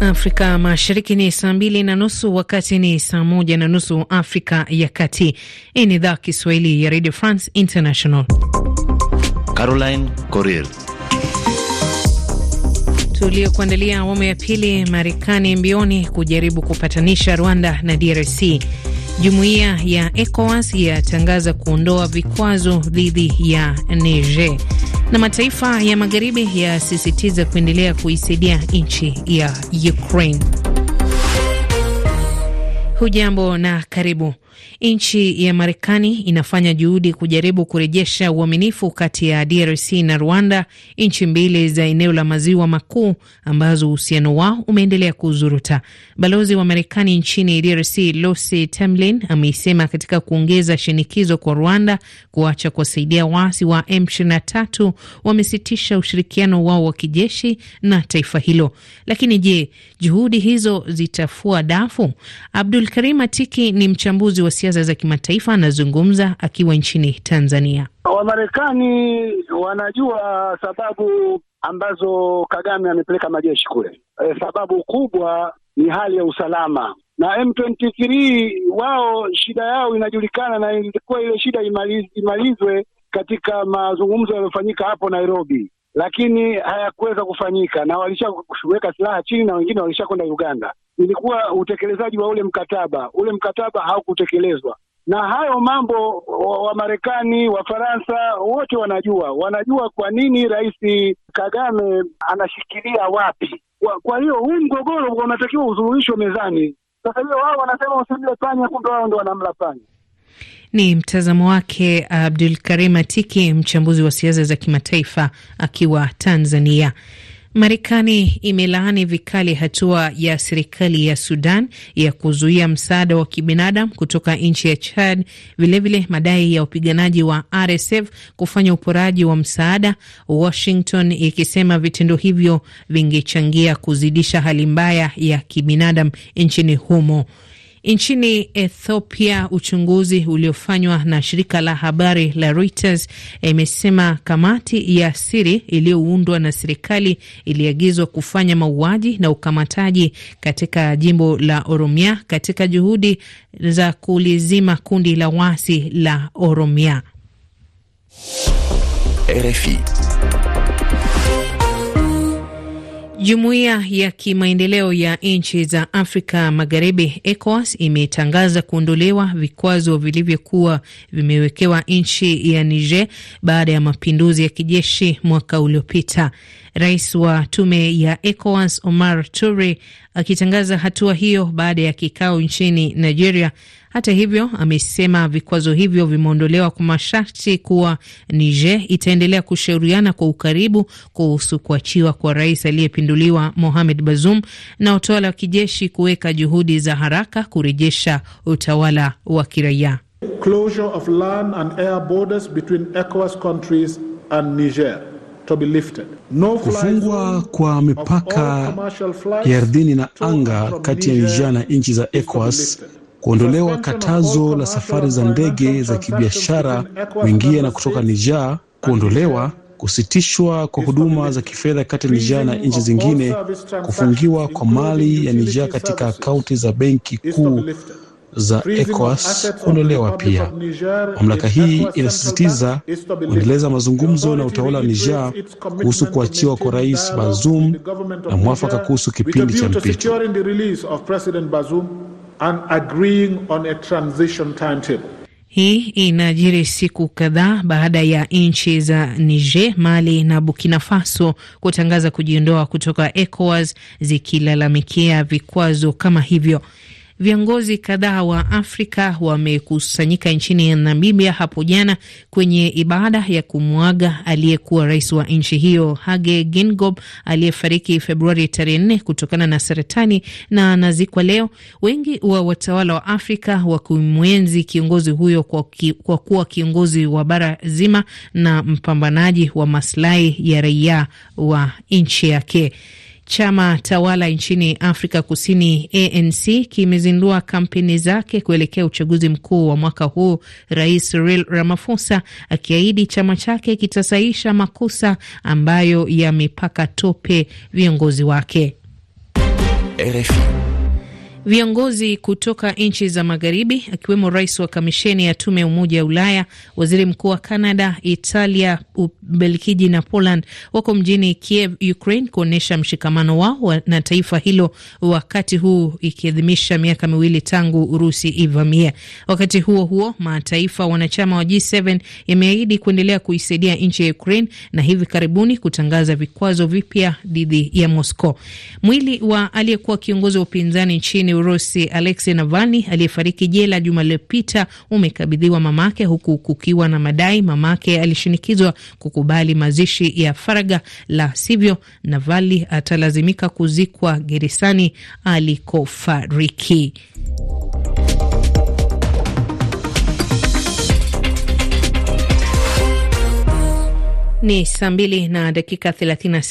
Afrika Mashariki ni saa mbili na nusu, wakati ni saa moja na nusu Afrika ya Kati. Hii ni idhaa Kiswahili ya Radio France International. Caroline Corrier tuliokuandalia awamu ya pili. Marekani mbioni kujaribu kupatanisha Rwanda na DRC. Jumuiya ya ECOWAS yatangaza kuondoa vikwazo dhidi ya Niger, na mataifa ya magharibi yasisitiza kuendelea kuisaidia nchi ya Ukraine. Hujambo na karibu. Nchi ya Marekani inafanya juhudi kujaribu kurejesha uaminifu kati ya DRC na Rwanda, nchi mbili za eneo la maziwa makuu ambazo uhusiano wao umeendelea kuzuruta. Balozi wa Marekani nchini DRC Lucy Tamlin ameisema katika kuongeza shinikizo kwa Rwanda kuacha kuwasaidia waasi wa M23 wamesitisha ushirikiano wao wa kijeshi na taifa hilo. Lakini je, juhudi hizo zitafua dafu? Abdul Karim Atiki ni mchambuzi wa siasa za kimataifa anazungumza akiwa nchini Tanzania. Wamarekani wanajua sababu ambazo Kagame amepeleka majeshi kule. E, sababu kubwa ni hali ya usalama na M23 wao shida yao inajulikana, na ilikuwa ile shida imaliz, imalizwe katika mazungumzo yaliyofanyika hapo Nairobi, lakini hayakuweza kufanyika na walishaweka silaha chini na wengine walishakwenda Uganda. Ilikuwa utekelezaji wa ule mkataba, ule mkataba haukutekelezwa na hayo mambo Wamarekani, Wafaransa wote wanajua, wanajua kwa nini Rais Kagame anashikilia wapi. Kwa hiyo huu mgogoro unatakiwa usuluhishwe mezani. Sasa hiyo wao wanasema usimle panya, kumbe wao ndo wanamla panya. Ni mtazamo wake Abdul Karim Atiki, mchambuzi wa siasa za kimataifa akiwa Tanzania. Marekani imelaani vikali hatua ya serikali ya Sudan ya kuzuia msaada wa kibinadamu kutoka nchi ya Chad, vilevile madai ya wapiganaji wa RSF kufanya uporaji wa msaada, Washington ikisema vitendo hivyo vingechangia kuzidisha hali mbaya ya kibinadamu nchini humo. Nchini Ethiopia, uchunguzi uliofanywa na shirika la habari la Reuters imesema kamati ya siri iliyoundwa na serikali iliagizwa kufanya mauaji na ukamataji katika jimbo la Oromia katika juhudi za kulizima kundi la wasi la Oromia. RFI Jumuiya ya kimaendeleo ya nchi za Afrika Magharibi, ECOWAS, imetangaza kuondolewa vikwazo vilivyokuwa vimewekewa nchi ya Niger baada ya mapinduzi ya kijeshi mwaka uliopita. Rais wa tume ya ECOWAS Omar Toure akitangaza hatua hiyo baada ya kikao nchini Nigeria. Hata hivyo, amesema vikwazo hivyo vimeondolewa kwa masharti kuwa Niger itaendelea kushauriana kwa ukaribu kuhusu kuachiwa kwa rais aliyepinduliwa Mohamed Bazoum na utawala wa kijeshi kuweka juhudi za haraka kurejesha utawala wa kiraia. Closure of land and air borders between ECOWAS countries and Niger. No kufungwa kwa mipaka ya ardhini na anga kati ya Niger na nchi za ECOWAS, kuondolewa katazo la safari za ndege za kibiashara kuingia na kutoka Niger, kuondolewa kusitishwa kwa huduma za kifedha kati ya Niger na nchi zingine, kufungiwa kwa mali ya Niger katika akaunti za benki kuu za ECOWAS kuondolewa pia. Mamlaka hii inasisitiza kuendeleza mazungumzo na utawala wa Niger kuhusu kuachiwa kwa Rais Bazoum na mwafaka kuhusu kipindi cha mpito. Hii inajiri siku kadhaa baada ya nchi za Niger, Mali na Burkina Faso kutangaza kujiondoa kutoka ECOWAS zikilalamikia vikwazo kama hivyo. Viongozi kadhaa wa Afrika wamekusanyika nchini Namibia hapo jana kwenye ibada ya kumwaga aliyekuwa rais wa nchi hiyo Hage Geingob aliyefariki Februari tarehe nne kutokana na saratani na anazikwa leo, wengi wa watawala wa Afrika wakimwenzi kiongozi huyo kwa, ki, kwa kuwa kiongozi wa bara zima na mpambanaji wa maslahi ya raia wa nchi yake. Chama tawala nchini Afrika Kusini, ANC, kimezindua kampeni zake kuelekea uchaguzi mkuu wa mwaka huu, Rais Cyril Ramaphosa akiahidi chama chake kitasaisha makosa ambayo yamepaka tope viongozi wake. RFI. Viongozi kutoka nchi za magharibi akiwemo rais wa kamisheni ya tume ya Umoja wa Ulaya, waziri mkuu wa Canada, Italia, Ubelgiji na Poland wako mjini Kiev, Ukraine, kuonyesha mshikamano wao na taifa hilo, wakati huu ikiadhimisha miaka miwili tangu Urusi ivamia. Wakati huo huo, mataifa wanachama wa G7 yameahidi kuendelea kuisaidia nchi ya Ukraine na hivi karibuni kutangaza vikwazo vipya dhidi ya Moscow. Mwili wa aliyekuwa kiongozi wa upinzani nchini Urusi Alexei Navalny aliyefariki jela juma lililopita umekabidhiwa mamake, huku kukiwa na madai mamake alishinikizwa kukubali mazishi ya faraga, la sivyo Navalny atalazimika kuzikwa gerezani alikofariki. Ni saa mbili na dakika thelathini.